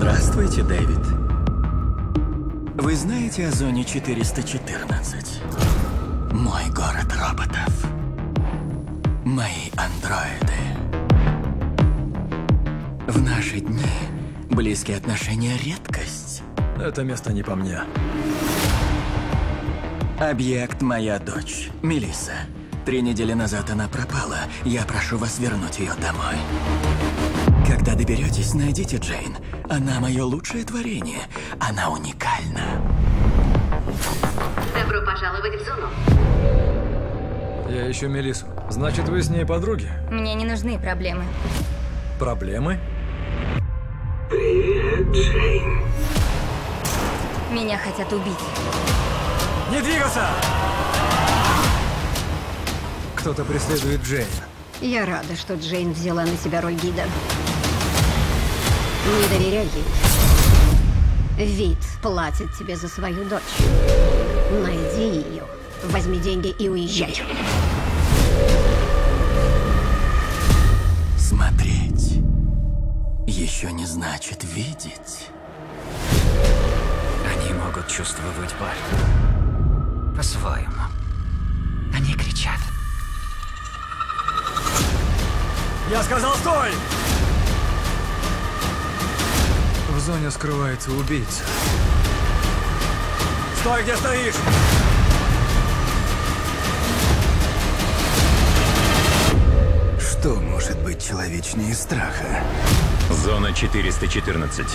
Здравствуйте, Дэвид. Вы знаете о зоне 414? Мой город роботов. Мои андроиды. В наши дни близкие отношения – редкость. Это место не по мне. Объект – моя дочь, Мелисса. Три недели назад она пропала. Я прошу вас вернуть ее домой. Когда доберетесь, найдите Джейн. Она мое лучшее творение. Она уникальна. Добро пожаловать в зону. Я ищу Мелису. Значит, вы с ней подруги? Мне не нужны проблемы. Проблемы? Меня хотят убить. Не двигаться! Кто-то преследует Джейн. Я рада, что Джейн взяла на себя роль гида. Не доверяй ей. Вид платит тебе за свою дочь. Найди ее, возьми деньги и уезжай. Смотреть еще не значит видеть. Они могут чувствовать боль. По-своему. Они кричат. Я сказал, стой! Зоне скрывается убийца. Стой, где стоишь! Что может быть человечнее страха? Зона 414.